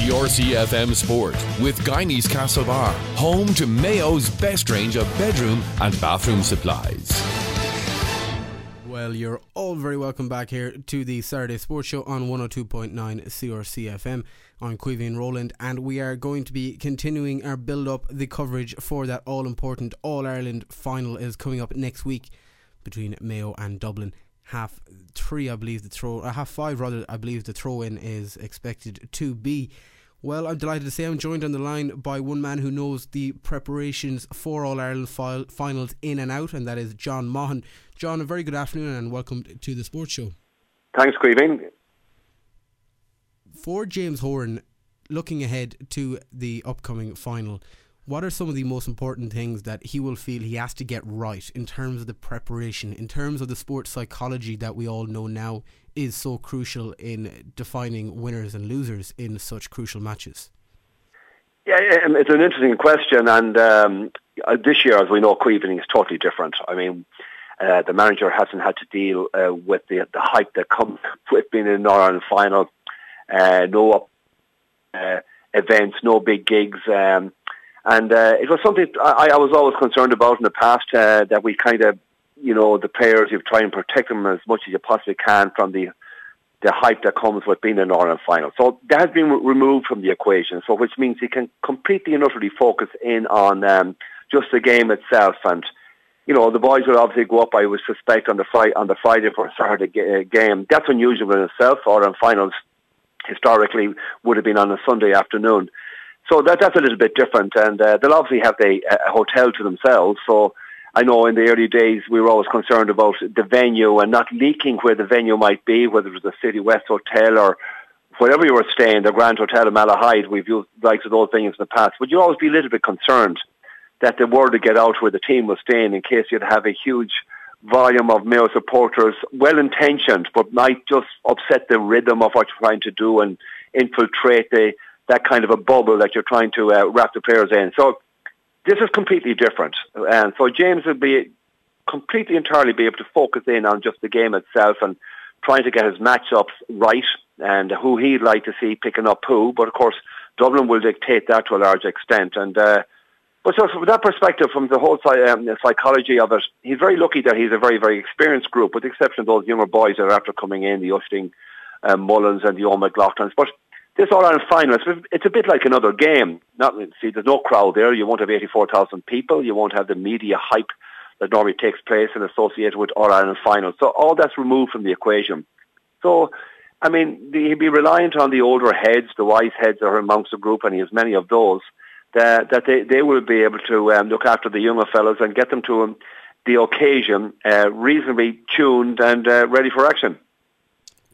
CRC FM Sport with Guineas Castlebar, home to Mayo's best range of bedroom and bathroom supplies. Well, you're all very welcome back here to the Saturday Sports Show on 102.9 CRC FM. I'm Caoimhín Rowland, and we are going to be continuing our build up the coverage for that all important All Ireland final is coming up next week between Mayo and Dublin half three, I believe the throw, uh, half five rather, I believe the throw in is expected to be. Well, I'm delighted to say I'm joined on the line by one man who knows the preparations for All Ireland fi- finals in and out, and that is John Maughan. John, a very good afternoon and welcome to the Sports Show. Thanks, Caoimhín. For James Horan, looking ahead to the upcoming final, what are some of the most important things that he will feel he has to get right in terms of the preparation, in terms of the sports psychology that we all know now is so crucial in defining winners and losers in such crucial matches? Yeah, um, it's an interesting question, and um, uh, this year, as we know, Caoimhín is totally different. I mean, uh, the manager hasn't had to deal uh, with the the hype that comes with being in an Ireland final. Uh, no uh, events, no big gigs. Um, and uh, it was something I, I was always concerned about in the past uh, that we kind of, you know, the players, you try and protect them as much as you possibly can from the the hype that comes with being an Ireland final. So that has been re- removed from the equation. So which means he can completely and utterly focus in on um, just the game itself. And you know, the boys will obviously go up. I would suspect on the Friday on the Friday for a Saturday g- game. That's unusual in itself. Ireland finals historically would have been on a Sunday afternoon. So that that's a little bit different, and uh, they'll obviously have the, a hotel to themselves. So I know in the early days we were always concerned about the venue and not leaking where the venue might be, whether it was the City West Hotel or wherever you were staying, the Grand Hotel in Malahide. We've used likes of those venues in the past. Would you always be a little bit concerned that the word would get out where the team was staying in case you'd have a huge volume of Mayo supporters, well intentioned, but might just upset the rhythm of what you're trying to do and infiltrate the that kind of a bubble that you're trying to uh, wrap the players in. So this is completely different. And so James will be completely entirely be able to focus in on just the game itself and trying to get his matchups right and who he'd like to see picking up who. But of course, Dublin will dictate that to a large extent. And uh, but so from that perspective, from the whole um, psychology of it, he's very lucky that he's a very very experienced group, with the exception of those younger boys that are after coming in, the Usting, um, Mullins, and the Eoin McLaughlins. But this All Ireland final, it's, a bit like another game. Not see, there's no crowd there. You won't have 84,000 people. You won't have the media hype that normally takes place and associated with All Ireland final. So all that's removed from the equation. So, I mean, he'd be reliant on the older heads, the wise heads that are amongst the group, and he has many of those, that, that they, they will be able to um, look after the younger fellows and get them to um, the occasion uh, reasonably tuned and uh, ready for action.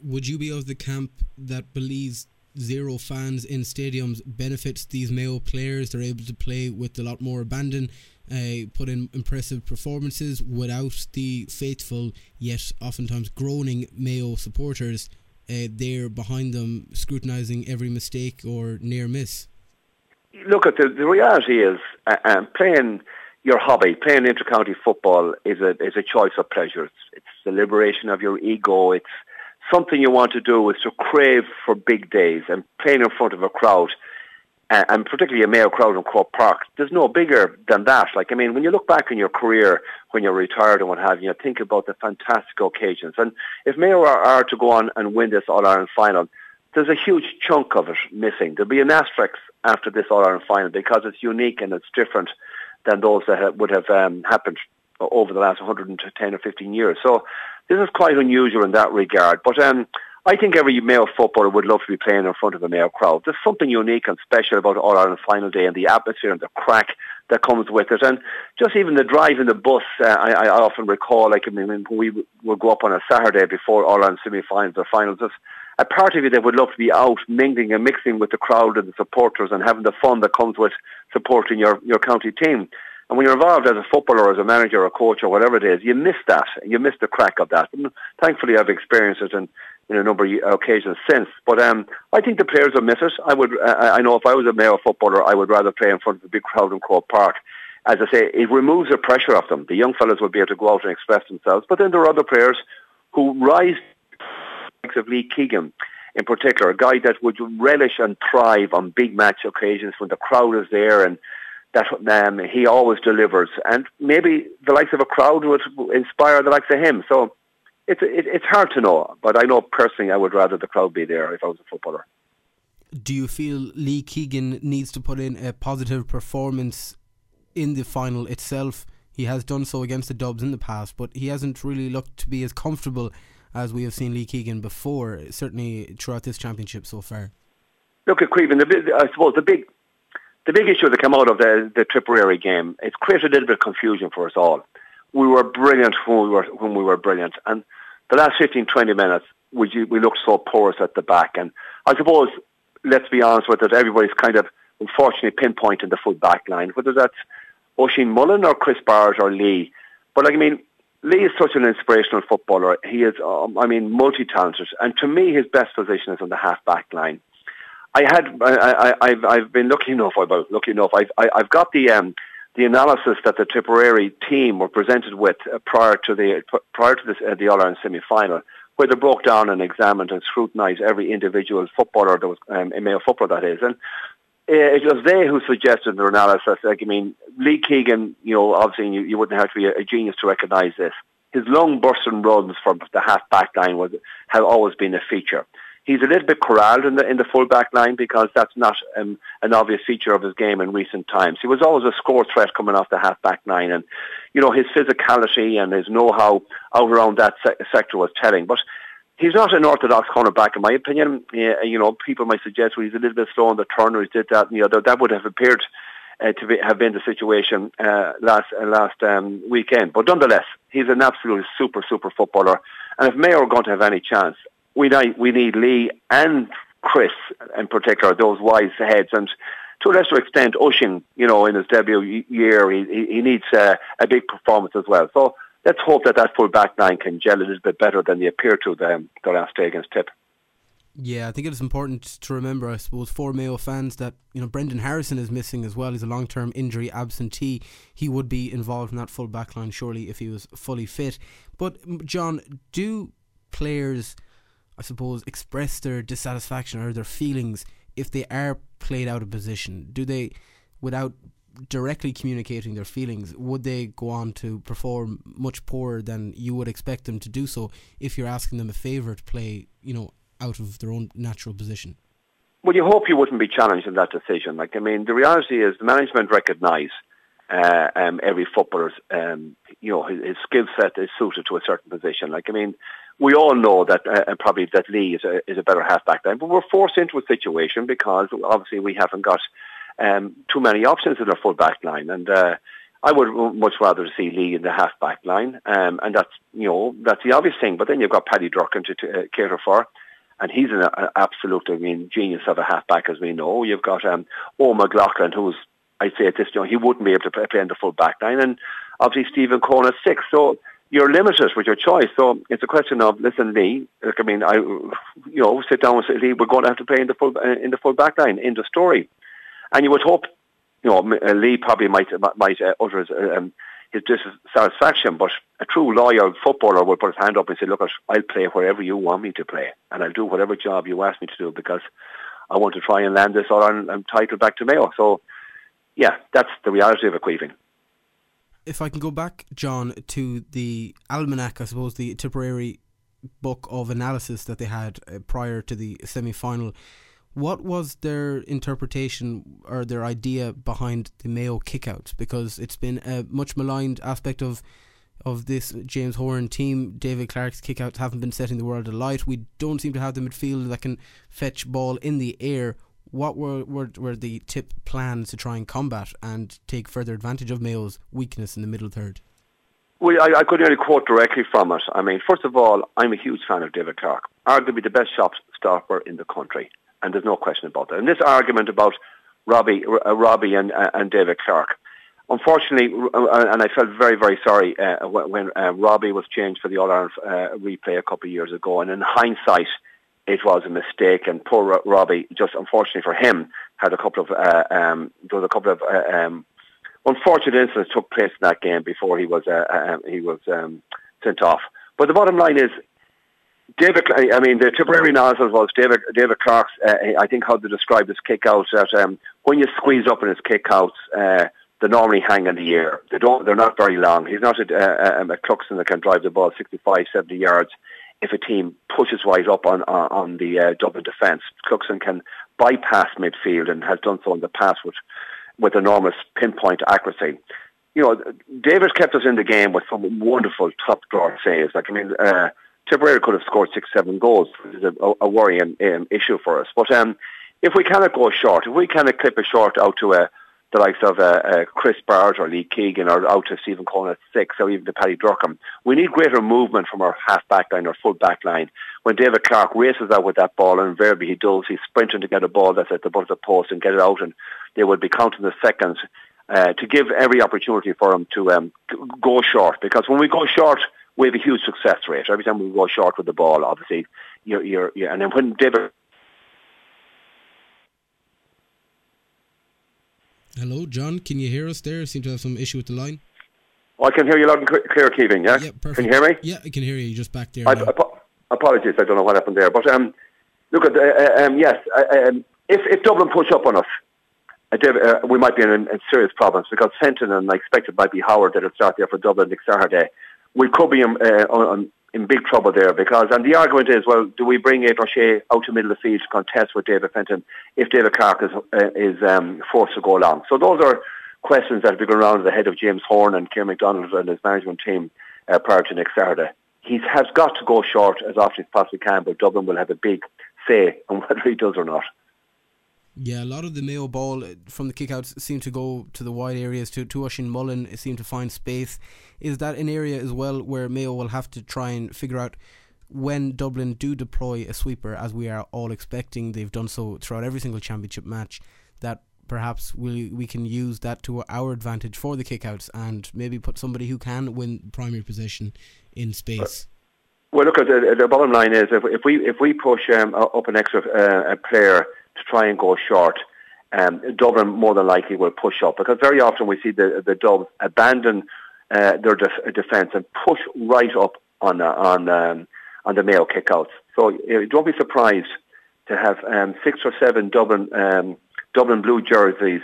Would you be of the camp that believes zero fans in stadiums benefits these Mayo players. They're able to play with a lot more abandon, uh, put in impressive performances without the faithful yet oftentimes groaning Mayo supporters uh, there behind them scrutinising every mistake or near miss. Look, at the, the reality is uh, um, playing your hobby, playing intercounty football is a is a choice of pleasure. It's, it's the liberation of your ego. It's something you want to do is to crave for big days and playing in front of a crowd, and particularly a Mayo crowd in Croke Park. There's no bigger than that. Like, I mean, when you look back in your career, when you're retired and what have you, think about the fantastic occasions. And if Mayo are, are to go on and win this All-Ireland final, there's a huge chunk of it missing. There'll be an asterisk after this All-Ireland final because it's unique and it's different than those that would have um, happened over the last 110 or 15 years. So this is quite unusual in that regard. But um, I think every Mayo footballer would love to be playing in front of a Mayo crowd. There's something unique and special about All Ireland final day and the atmosphere and the crack that comes with it. And just even the drive in the bus, uh, I, I often recall, like I mean, we would go up on a Saturday before All Ireland semi-finals or finals, just a part of you that would love to be out mingling and mixing with the crowd and the supporters and having the fun that comes with supporting your, your county team. And when you're involved as a footballer, as a manager, or a coach, or whatever it is, you miss that. You miss the crack of that. And thankfully, I've experienced it in, in a number of occasions since. But um, I think the players will miss it. I would. Uh, I know if I was a male footballer, I would rather play in front of a big crowd in Croke Park. As I say, it removes the pressure off them. The young fellas will be able to go out and express themselves. But then there are other players who rise, like of Lee Keegan, in particular, a guy that would relish and thrive on big match occasions when the crowd is there and that um, he always delivers. And maybe the likes of a crowd would inspire the likes of him. So it's, it, it's hard to know, but I know personally I would rather the crowd be there if I was a footballer. Do you feel Lee Keegan needs to put in a positive performance in the final itself? He has done so against the Dubs in the past, but he hasn't really looked to be as comfortable as we have seen Lee Keegan before, certainly throughout this championship so far. Look at Caoimhín, I suppose the big the big issue that came out of the, the Tipperary game, it's created a little bit of confusion for us all. We were brilliant when we were, when we were brilliant. And the last 15, 20 minutes, we, we looked so porous at the back. And I suppose, let's be honest with it, everybody's kind of unfortunately pinpointing the full back line, whether that's Oisin Mullin or Chris Barrett or Lee. But like, I mean, Lee is such an inspirational footballer. He is, um, I mean, multi-talented. And to me, his best position is on the half-back line. I had, I, I, have I've been lucky enough, about lucky enough, I've, I, I've got the, um, the analysis that the Tipperary team were presented with uh, prior to the, prior to this, uh, the All-Ireland semi-final, where they broke down and examined and scrutinised every individual footballer that was, um, in Mayo football that is. And uh, it was they who suggested their analysis. Like, I mean, Lee Keegan, you know, obviously you, you wouldn't have to be a, a genius to recognise this. His long bursts and runs from the half back line was have always been a feature. He's a little bit corralled in the in the full back line because that's not um, an obvious feature of his game in recent times. He was always a score threat coming off the half back line, and you know his physicality and his know how out around that se- sector was telling. But he's not an orthodox cornerback, in my opinion. Yeah, you know, people might suggest well, he's a little bit slow on the turner. He did that, and you know, that would have appeared uh, to be, have been the situation uh, last uh, last um, weekend. But nonetheless, he's an absolute super super footballer. And if Mayo are going to have any chance, we need we need Lee and Chris in particular, those wise heads, and to a lesser extent, Oisin. You know, in his debut year, he he needs uh, a big performance as well. So let's hope that that full back line can gel a little bit better than they appear to them the last day against Tip. Yeah, I think it is important to remember, I suppose, for Mayo fans that you know Brendan Harrison is missing as well. He's a long-term injury absentee. He would be involved in that full back line surely if he was fully fit. But John, do players, I suppose, express their dissatisfaction or their feelings if they are played out of position? Do they, without directly communicating their feelings, would they go on to perform much poorer than you would expect them to do so if you're asking them a favour to play, you know, out of their own natural position? Well, you hope you wouldn't be challenged in that decision. Like, I mean, the reality is the management recognise uh, um, every footballer's, um, you know, his, his skill set is suited to a certain position. Like, I mean, we all know that uh, probably that Lee is a, is a better halfback then, but we're forced into a situation because obviously we haven't got um, too many options in our full back line. And uh, I would much rather see Lee in the half back line, um, and that's you know that's the obvious thing. But then you've got Paddy Durcan to, to uh, cater for, and he's an, an absolute I mean genius of a half back as we know. You've got um, Eoin McLaughlin, who's I'd say at this you know he wouldn't be able to play, in the full back line, and obviously Stephen Coen is six. So you're limited with your choice. So it's a question of listen, Lee. Look, I mean, I you know sit down and say, Lee, we're going to have to play in the full uh, in the full back line in the story. And you would hope, you know, uh, Lee probably might might uh, utter his, um, his dissatisfaction, but a true loyal footballer would put his hand up and say, "Look, I'll play wherever you want me to play, and I'll do whatever job you ask me to do because I want to try and land this on um, title back to Mayo." So, yeah, that's the reality of a Caoimhín. If I can go back, John, to the almanac, I suppose the Tipperary book of analysis that they had uh, prior to the semi final what was their interpretation or their idea behind the Mayo kickouts? Because it's been a much maligned aspect of of this James Horan team. David Clarke's kickouts haven't been setting the world alight. We don't seem to have the midfield that can fetch ball in the air. What were, were were the tip plans to try and combat and take further advantage of Mayo's weakness in the middle third? Well, I, I couldn't really quote directly from it. I mean, first of all, I'm a huge fan of David Clarke, arguably the best shot stopper in the country and there's no question about that. And this argument about Robbie, uh, Robbie and, uh, and David Clarke, unfortunately, uh, and I felt very, very sorry uh, when uh, Robbie was changed for the All Ireland uh, replay a couple of years ago. And in hindsight, it was a mistake. And poor Robbie, just unfortunately for him, had a couple of um, there was a couple of um, unfortunate incidents took place in that game before he was um, he was um, sent off. But the bottom line is, David, I mean, the Tipperary nozzle was David David Clarke's. Uh, I think how they describe his kick outs that um, when you squeeze up in his kick outs, uh, they normally hang in the air. They don't. They're not very long. He's not a, a, a Cluxton that can drive the ball 65, 70 yards. If a team pushes right up on on, on the uh, Dublin defence, Cluxton can bypass midfield and has done so in the past with with enormous pinpoint accuracy. You know, Davis kept us in the game with some wonderful top drawer saves. Like I mean. Uh, Tipperary could have scored six, seven goals, which is a, a worrying um, issue for us. But um, if we cannot go short, if we cannot clip a short out to a, the likes of uh, uh, Chris Barrett or Lee Keegan or out to Stephen Coen at six or even to Paddy Durcan, we need greater movement from our half back line or full back line. When David Clarke races out with that ball, and invariably he does, he's sprinting to get a ball that's at the butt of the post and get it out, and they would be counting the seconds uh, to give every opportunity for him to um, go short. Because when we go short, we have a huge success rate. Every time we go short with the ball, obviously, you're, you're, you're and then when David. Hello, John. Can you hear us there? Seem to have some issue with the line. I can hear you loud and clear, Caoimhín. Yeah. Yeah, perfect. Can you hear me? Yeah, I can hear you. Just back there. I, apologies, I don't know what happened there, but um, look at uh, uh um, yes, uh, um, if if Dublin push up on us, uh, uh, we might be in, in, serious problems because Fenton and I expect it might be Howard that'll start there for Dublin next Saturday we could be in, uh, on, in big trouble there because, and the argument is, well, do we bring Aidan O'Shea out to middle of the field to contest with David Fenton if David Clarke is, uh, is um, forced to go along? So those are questions that have been going around the head of James Horan and Ciarán McDonald and his management team uh, prior to next Saturday. He has got to go short as often as possibly can, but Dublin will have a big say on whether he does or not. Yeah, a lot of the Mayo ball uh, from the kickouts seem to go to the wide areas. To to Oisín Mullin seem to find space. Is that an area as well where Mayo will have to try and figure out when Dublin do deploy a sweeper, as we are all expecting, they've done so throughout every single championship match. That perhaps we we can use that to our advantage for the kickouts and maybe put somebody who can win primary possession in space. Well, look the, the bottom line is if, if we if we push um, up an extra uh, player to try and go short. Um, Dublin more than likely will push up because very often we see the the Dubs abandon uh, their def- defence and push right up on uh, on um, on the Mayo kickouts. So uh, don't be surprised to have um, six or seven Dublin um, Dublin blue jerseys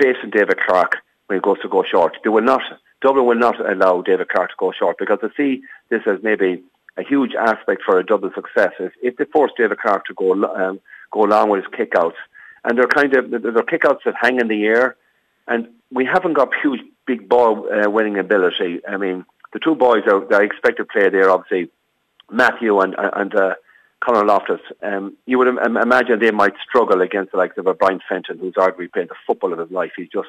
facing David Clarke when he goes to go short. They will not. Dublin will not allow David Clarke to go short because they see this as maybe a huge aspect for a Dublin success. If, if they force David Clarke to go um, go along with his kickouts. And they're kind of they're kickouts that hang in the air, and we haven't got huge big ball uh, winning ability. I mean, the two boys that I expect to play there, obviously Matthew and and uh, Conor Loftus. Um, you would Im- imagine they might struggle against the likes of a Brian Fenton, who's arguably playing the football of his life. He's just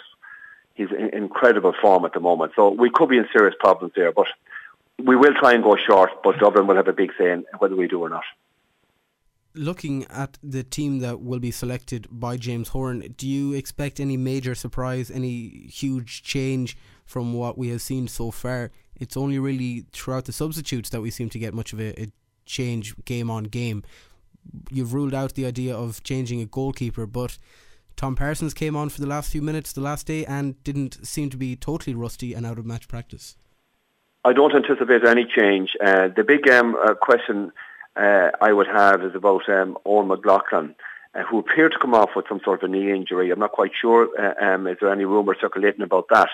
he's in incredible form at the moment. So we could be in serious problems there, but we will try and go short. But Dublin will have a big say in whether we do or not looking at the team that will be selected by James Horan, do you expect any major surprise, any huge change from what we have seen so far? It's only really throughout the substitutes that we seem to get much of a, a change game on game. You've ruled out the idea of changing a goalkeeper, but Tom Parsons came on for the last few minutes the last day and didn't seem to be totally rusty and out of match practice. I don't anticipate any change. Uh, the big um, uh, question uh, I would have is about um, Eoin McLaughlin, uh, who appeared to come off with some sort of a knee injury. I'm not quite sure. Uh, um, is there any rumour circulating about that?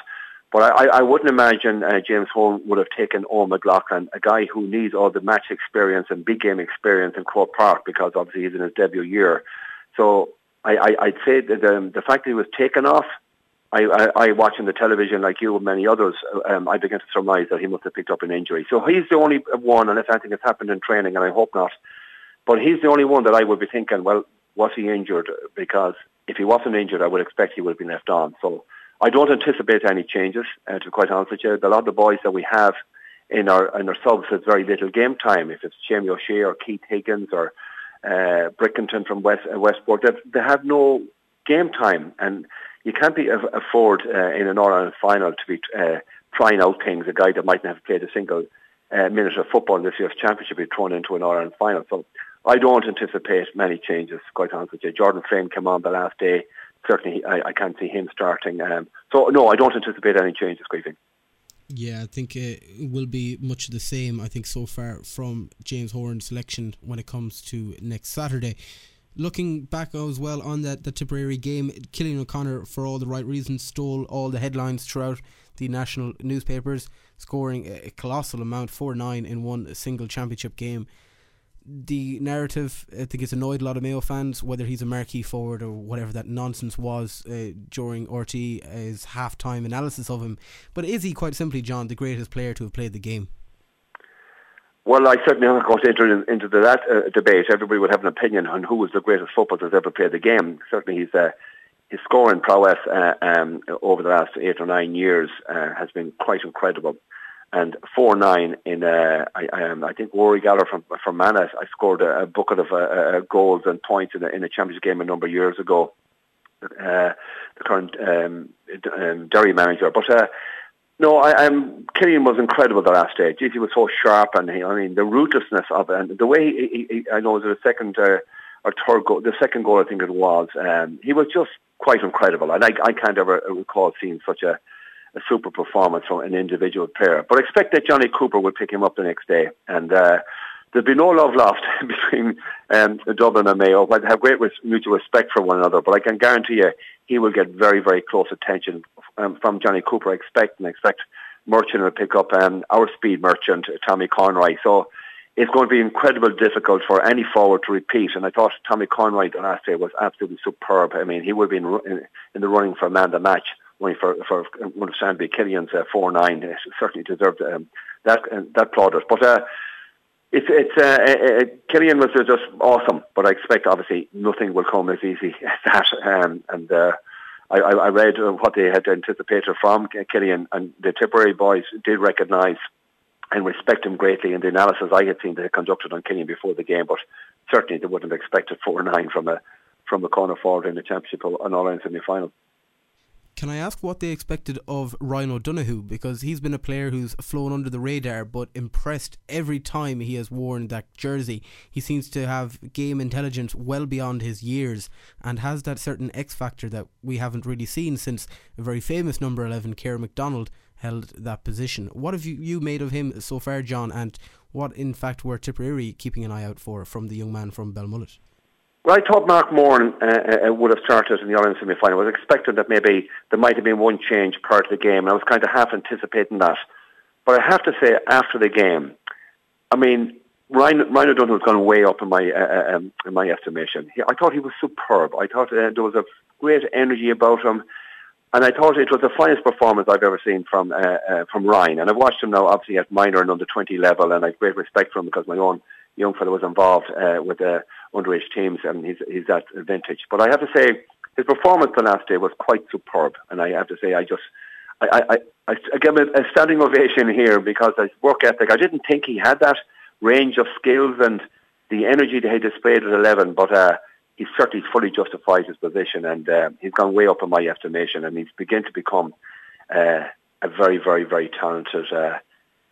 But I, I wouldn't imagine uh, James Horan would have taken Eoin McLaughlin, a guy who needs all the match experience and big game experience in Croke Park because obviously he's in his debut year. So I, I, would say that um, the fact that he was taken off I, I, I watching the television like you and many others, um, I began to surmise that he must have picked up an injury. So he's the only one, unless anything has happened in training, and I hope not. But he's the only one that I would be thinking, well, was he injured? Because if he wasn't injured, I would expect he would have been left on. So I don't anticipate any changes, uh, to be quite honest with you. A lot of the boys that we have in our in our subs has very little game time. If it's Jamie O'Shea or Keith Higgins or uh, Brickington from West uh, Westport, they, have no game time. And you can't be afford uh, in an All Ireland final to be uh, trying out things. A guy that might not have played a single uh, minute of football in this year's championship be thrown into an All Ireland final. So I don't anticipate many changes. Quite honest with you, Jordan Flynn came on the last day. Certainly, I, I can't see him starting. Um, so no, I don't anticipate any changes, Caoimhín. Yeah, I think it will be much the same. I think so far from James Horan's selection when it comes to next Saturday. Looking back as well on that the Tipperary game, Cillian O'Connor, for all the right reasons, stole all the headlines throughout the national newspapers, scoring a colossal amount, 4 9 in one single championship game the narrative, I think has annoyed a lot of Mayo fans, whether he's a marquee forward or whatever that nonsense was uh, during RTÉ's half time analysis of him. But is he quite simply, John, the greatest player to have played the game? Well, I certainly haven't got into, into that uh, debate. Everybody would have an opinion on who was the greatest footballer that's ever played the game. Certainly, he's, uh, his scoring prowess uh, um, over the last eight or nine years uh, has been quite incredible and four nine in uh, I, um, I think Rory Gallagher from from Manus. I scored a, a bucket of uh, goals and points in a, in a championship game a number of years ago. The current um, um, Derry manager, but no, I, I'm Cillian was incredible the last stage. He was so sharp, and he, I mean the rootlessness of it, and the way he, he, I know the second uh, or third goal, the second goal I think it was. Um, he was just quite incredible, and I, I can't ever recall seeing such a a super performance from an individual player. But I expect that Johnny Cooper will pick him up the next day. And uh, there'll be no love lost between um, Dublin and Mayo. But have great res- mutual respect for one another. But I can guarantee you he will get very, very close attention um, from Johnny Cooper. I expect and expect Murchan will pick up um, our speed merchant, Tommy Conroy. So it's going to be incredibly difficult for any forward to repeat. And I thought Tommy Conroy the last day was absolutely superb. I mean, he would be in, in, in the running for man of the match only for for one of Sandby Cillian's uh, four nine. It certainly deserved um, that uh, that plaudit. But uh, it's it's uh, uh, uh Cillian was just awesome. But I expect obviously nothing will come as easy as that. Um, and uh, I, I read what they had anticipated from Cillian, and the Tipperary boys did recognise and respect him greatly in the analysis I had seen they had conducted on Cillian before the game. But certainly they wouldn't have expected four nine from a from a corner forward in the championship or an all-in semi-final. Can I ask what they expected of Ryan O'Donoghue? Because he's been a player who's flown under the radar but impressed every time he has worn that jersey. He seems to have game intelligence well beyond his years and has that certain X factor that we haven't really seen since a very famous number 11, Ciarán McDonald, held that position. What have you, you made of him so far, John? And what, in fact, were Tipperary keeping an eye out for from the young man from Belmullet? Well, I thought Mark Moran uh, uh, would have started in the Ireland semi-final. I was expecting that maybe there might have been one change part of the game, and I was kind of half anticipating that. But I have to say, after the game, I mean, Ryan, Ryan O'Donoghue has gone way up in my uh, uh, um, in my estimation. He, I thought he was superb. I thought uh, there was a great energy about him, and I thought it was the finest performance I've ever seen from uh, uh, from Ryan. And I've watched him now, obviously at minor and under twenty level, and I have great respect for him because my own young fellow was involved uh, with the underage teams, and he's he's at vintage. But I have to say, his performance the last day was quite superb, and I have to say, I just. I, I, I, I give him a standing ovation here because his work ethic. I didn't think he had that range of skills and the energy that he displayed at 11, but uh, he's certainly fully justified his position and uh, he's gone way up in my estimation and he's begun to become uh, a very, very, very talented uh,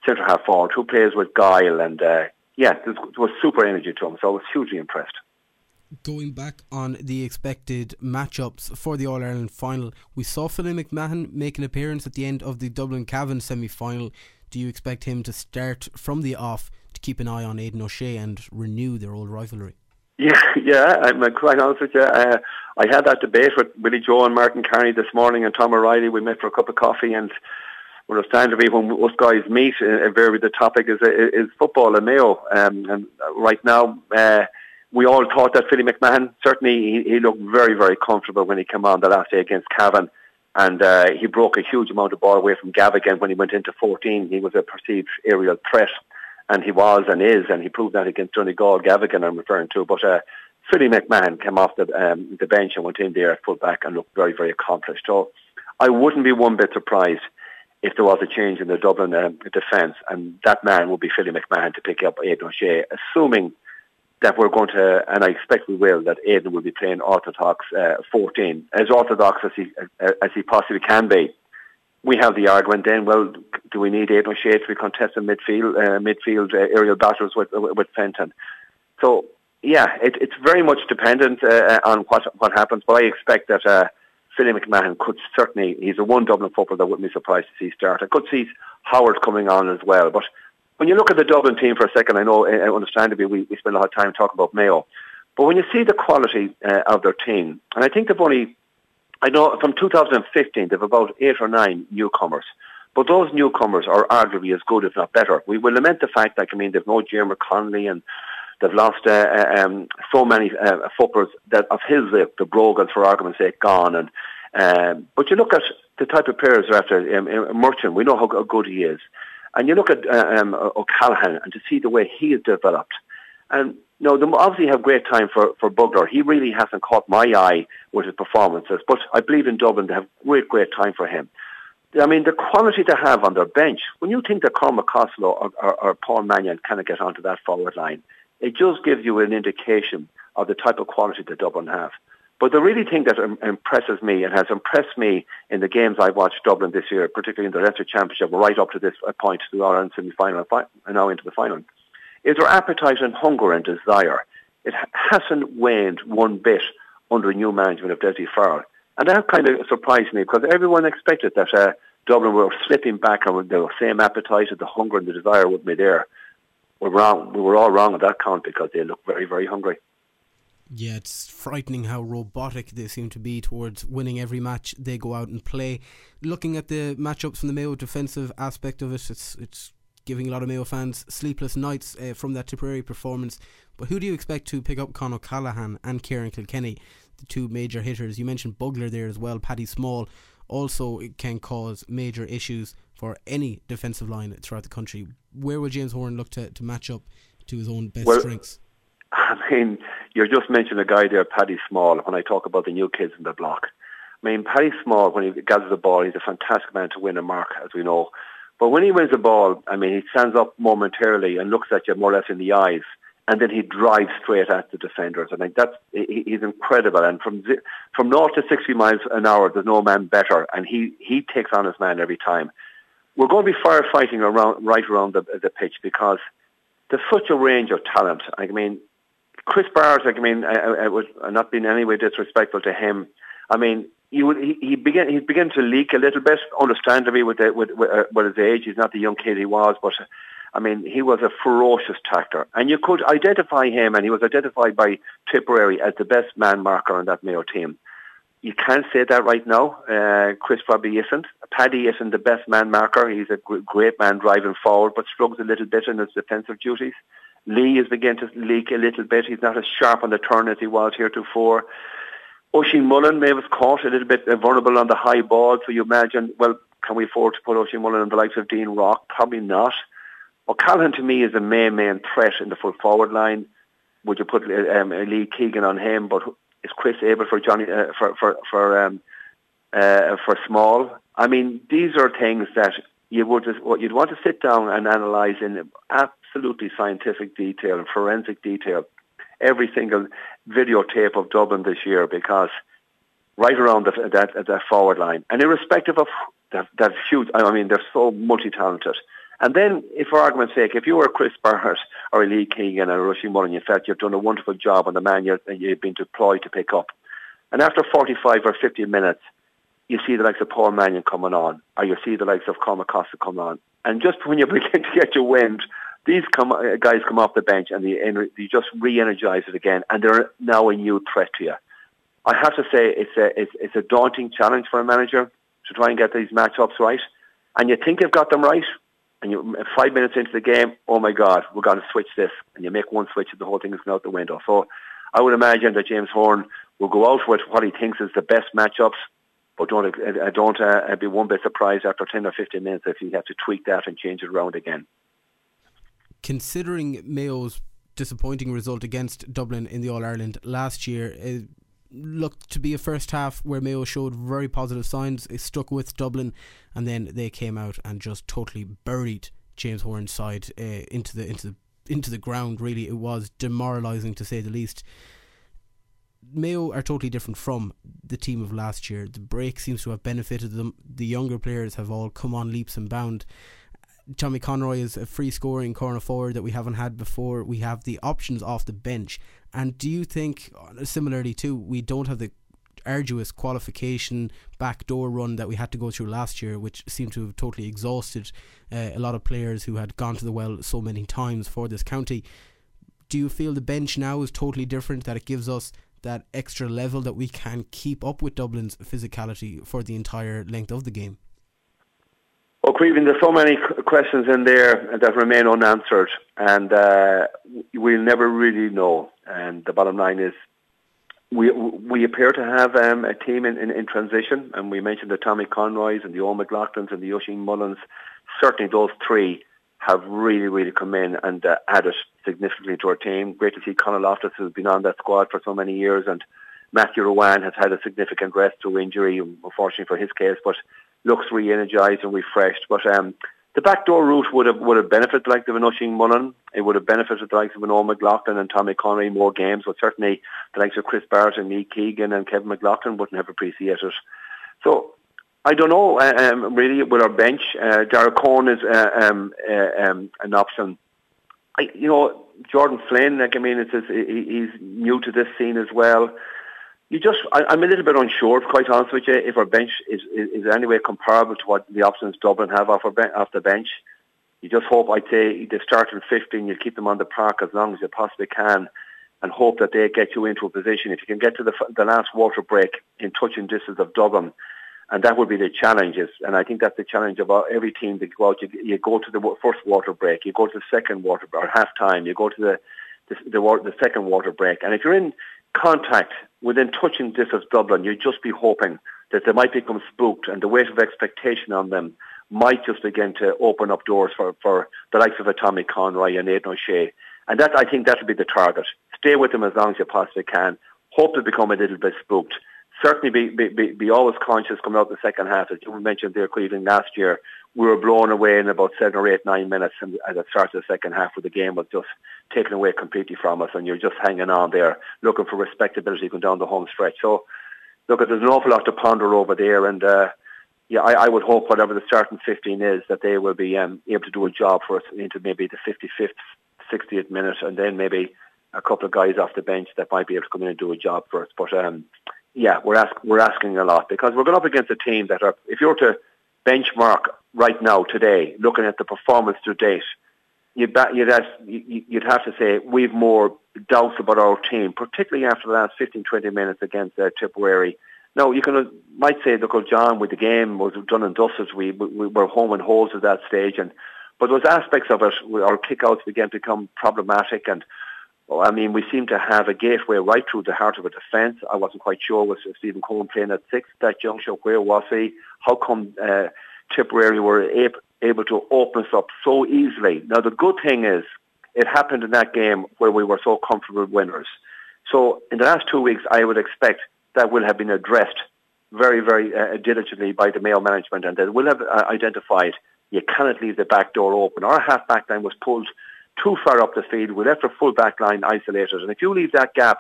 centre half forward who plays with guile and uh, yeah, there was super energy to him, so I was hugely impressed. Going back on the expected matchups for the All Ireland final, we saw Philly McMahon make an appearance at the end of the Dublin Cavan semi final. Do you expect him to start from the off to keep an eye on Aidan O'Shea and renew their old rivalry? Yeah, yeah, I'm quite honest with you. Uh, I had that debate with Willie Joe and Martin Carney this morning and Tom O'Reilly. We met for a cup of coffee and to when us guys meet. Uh, very the topic is is football and Mayo. Um, and right now, uh, we all thought that Philly McMahon certainly he, he, looked very very comfortable when he came on the last day against Cavan, and uh, he broke a huge amount of ball away from Gavigan when he went into 14. He was a perceived aerial threat, and he was and is, and he proved that against Donegal. Gavigan, I'm referring to, but. Uh, Philly McMahon came off the um, the bench and went in there at full back and looked very, very accomplished. So I wouldn't be one bit surprised if there was a change in the Dublin uh, defence, and that man would be Philly McMahon to pick up Aidan O'Shea, assuming that we're going to, and I expect we will, that Aidan will be playing orthodox uh, 14, as orthodox as he uh, as he possibly can be. We have the argument then, well, do we need Aidan O'Shea to be contesting midfield uh, midfield uh, aerial battles with with Fenton? So yeah, it, it's very much dependent uh, on what what happens, but I expect that Philly McMahon could certainly, he's a one Dublin footballer that wouldn't be surprised to see start. I could see Howard coming on as well. But when you look at the Dublin team for a second, I know, uh, understandably, we, we spend a lot of time talking about Mayo. But when you see the quality uh, of their team, and I think they've only, I know from 2015, they've about eight or nine newcomers. But those newcomers are arguably as good, if not better. We will lament the fact that, I mean, they've no Diarmuid Connolly and they've lost uh, um, so many uh, footballers that of his the Brogans, for argument's sake, gone. And um, But you look at the type of players after um, uh, we know how good he is. And you look at uh, um, O'Callaghan and to see the way he has developed. And no, they obviously have great time for, for Bugler. He really hasn't caught my eye with his performances, but I believe in Dublin they have great, great time for him. I mean, the quality they have on their bench, when you think that Cormac Costello or, or, or Paul Mannion kind of get onto that forward line, it just gives you an indication of the type of quality that Dublin have. But the really thing that impresses me and has impressed me in the games I've watched Dublin this year, particularly in the Leinster Championship, right up to this point, the Ireland semi-final and now into the final, is their appetite and hunger and desire. It hasn't waned one bit under the new management of Dessie Farrell. And that kind of surprised me because everyone expected that uh, Dublin were slipping back and the same appetite and the hunger and the desire would be there. We're wrong. We were all wrong on that count because they look very, very hungry. Yeah, it's frightening how robotic they seem to be towards winning every match they go out and play. Looking at the matchups from the Mayo defensive aspect of it, it's it's giving a lot of Mayo fans sleepless nights uh, from that Tipperary performance. But who do you expect to pick up Con O'Callaghan and Ciarán Kilkenny, the two major hitters? You mentioned Bugler there as well. Paddy Small also can cause major issues for any defensive line throughout the country. Where will James Horan look to, to match up to his own best well, strengths? I mean, you're just mentioning a guy there, Paddy Small, when I talk about the new kids in the block. I mean, Paddy Small, when he gathers the ball, he's a fantastic man to win a mark, as we know. But when he wins the ball, I mean, he stands up momentarily and looks at you more or less in the eyes, and then he drives straight at the defenders. I think that's he's incredible. And from from naught to sixty miles an hour, there's no man better, and he he takes on his man every time. We're going to be firefighting around right around the the pitch because there's such a range of talent. I mean, Chris Barrett, like, I mean, I, I, was not being in any way disrespectful to him. I mean, he would he, he began he began to leak a little bit, understandably with the, with with, uh, with his age. He's not the young kid he was, but uh, I mean, he was a ferocious tackler, and you could identify him, and he was identified by Tipperary as the best man marker on that Mayo team. You can't say that right now. Uh, Chris probably isn't. Paddy isn't the best man marker. He's a great man driving forward, but struggles a little bit in his defensive duties. Lee is beginning to leak a little bit. He's not as sharp on the turn as he was heretofore. Oisin Mullin may have caught a little bit vulnerable on the high ball, so you imagine, well, can we afford to put Oisin Mullin on the likes of Dean Rock? Probably not. O'Callaghan to me is the main, main threat in the full forward line. Would you put um, Lee Keegan on him? But is Chris able for Johnny uh, for for for um, uh, for Small? I mean, these are things that you would what you'd want to sit down and analyse in absolutely scientific detail and forensic detail every single videotape of Dublin this year because right around the, that that forward line. And irrespective of that that huge I mean they're so multi-talented. And then if for argument's sake if you were Chris Barrett or Lee Keegan or Rushy Mullen you felt you've done a wonderful job on the man you you've been deployed to pick up. And after 45 or 50 minutes you see the likes of Paul Mannion coming on, or you see the likes of Cormac Costa coming on. And just when you begin to get your wind, these come, uh, guys come off the bench and they, they just re-energize it again, and they're now a new threat to you. I have to say it's a, it's, it's a daunting challenge for a manager to try and get these matchups right. And you think you've got them right, and you five minutes into the game, oh my God, we're going to switch this, and you make one switch and the whole thing is out the window. So I would imagine that James Horan will go out with what he thinks is the best matchups but don't I don't uh, be one bit surprised after ten or fifteen minutes if you have to tweak that and change it around again. Considering Mayo's disappointing result against Dublin in the All Ireland last year, it looked to be a first half where Mayo showed very positive signs. It stuck with Dublin, and then they came out and just totally buried James Horan's side uh, into the into the into the ground. Really, it was demoralising to say the least. Mayo are totally different from the team of last year. The break seems to have benefited them. The younger players have all come on leaps and bounds. Tommy Conroy is a free scoring corner forward that we haven't had before. We have the options off the bench. And do you think, similarly too, we don't have the arduous qualification backdoor run that we had to go through last year, which seemed to have totally exhausted uh, a lot of players who had gone to the well so many times for this county. Do you feel the bench now is totally different? That it gives us that extra level that we can keep up with Dublin's physicality for the entire length of the game? Well, Caoimhín, there's so many questions in there that remain unanswered, and uh, we'll never really know. And the bottom line is, we we appear to have um, a team in, in, in, transition, and we mentioned the Tommy Conroys and the Eoin McLaughlins and the Oisin Mullins. Certainly, those three have really, really come in and uh, added significantly to our team. Great to see Conor Loftus, who's been on that squad for so many years, and Matthew Ruane has had a significant rest through injury, unfortunately for his case, but looks re-energised and refreshed. But um, the backdoor route would have would have benefited the likes of an Oisin Mullin. It would have benefited the likes of an McLaughlin and Tommy Conroy more games. But certainly the likes of Chris Barrett and Lee Keegan and Kevin McLaughlin wouldn't have appreciated. it. So I don't know uh, um, really with our bench. Uh, Derek is uh, um, uh, um, an option. I, you know Jordan Flynn. Like I mean, it's, it's, he's new to this scene as well you just, I, am a little bit unsure, quite honest with you, if our bench is, is, is anyway comparable to what the options Dublin have off, ben- off the bench. You just hope, I'd say, they start at 15, you keep them on the park as long as you possibly can and hope that they get you into a position. If you can get to the, the last water break in touching distance of Dublin, and that would be the challenges. And I think that's the challenge of every team that go out. You, you go to the first water break, you go to the second water break, or half time, you go to the the, the, the second water break. And if you're in contact within touching distance of Dublin, you'd just be hoping that they might become spooked and the weight of expectation on them might just begin to open up doors for, for the likes of a Tommy Conroy and Aidan O'Shea. And that, I think that would be the target. Stay with them as long as you possibly can. Hope they become a little bit spooked. Certainly be, be, be always conscious coming out the second half. As you mentioned there, Caoimhín, last year, we were blown away in about seven or eight, nine minutes and at the start of the second half where the game was just taken away completely from us and you're just hanging on there looking for respectability going down the home stretch. So look, there's an awful lot to ponder over there and uh, yeah, I, I would hope whatever the starting 15 is that they will be um, able to do a job for us into maybe the 55th, 60th minute and then maybe a couple of guys off the bench that might be able to come in and do a job for us. But um, yeah, we're, ask, we're asking a lot because we're going up against a team that are, if you were to benchmark right now, today, looking at the performance to date, you'd, you'd, ask, you'd have to say we've more doubts about our team, particularly after the last 15, 20 minutes against uh, Tipperary. Now, you can uh, might say, look, John, with the game was done and dusted. We, we were home and holes at that stage, and but those aspects of it, our kickouts began to become problematic, and well, I mean, we seem to have a gateway right through the heart of a defence. I wasn't quite sure was Stephen Coen playing at six that juncture. Where was he? How come uh, Tipperary were able, able to open us up so easily? Now, the good thing is it happened in that game where we were so comfortable winners. So in the last two weeks, I would expect that will have been addressed very, very uh, diligently by the Mayo management and that will have uh, identified you cannot leave the back door open. Our half back line was pulled too far up the field. We left our full back line isolated. And if you leave that gap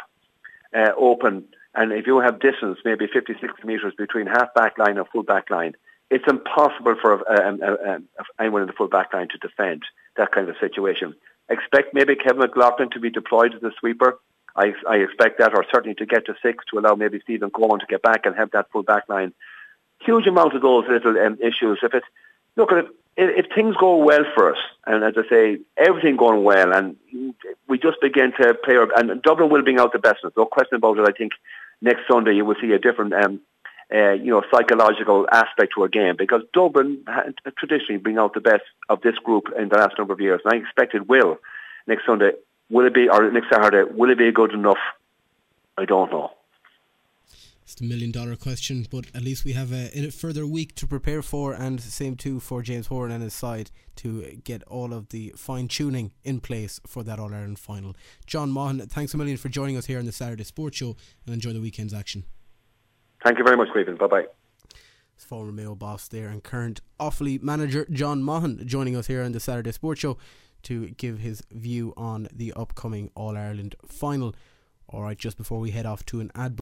uh, open and if you have distance, maybe 50, 60 metres between half back line and full back line, it's impossible for um, uh, anyone in the full back line to defend that kind of situation. Expect maybe Kevin McLaughlin to be deployed as a sweeper. I, I expect that, or certainly to get to six to allow maybe Stephen Coen to get back and have that full back line. Huge amount of those little um, issues. If it look if, if things go well for us, and as I say, everything going well, and we just begin to play, our, and Dublin will bring out the best. No question about it. I think next Sunday you will see a different, um, uh, you know, psychological aspect to our game because Dublin traditionally bring out the best of this group in the last number of years, and I expect it will next Sunday. Will it be, or next Saturday, will it be good enough? I don't know. It's the million dollar question, but at least we have uh, a, a, further week to prepare for, and same too for James Horan and his side to get all of the fine tuning in place for that All Ireland final. John Maughan, thanks a million for joining us here on the Saturday Sports Show, and enjoy the weekend's action. Thank you very much, Caoimhín. Bye bye. It's former Mayo boss there and current Offaly manager John Maughan joining us here on the Saturday Sports Show to give his view on the upcoming All Ireland final. All right, just before we head off to an ad.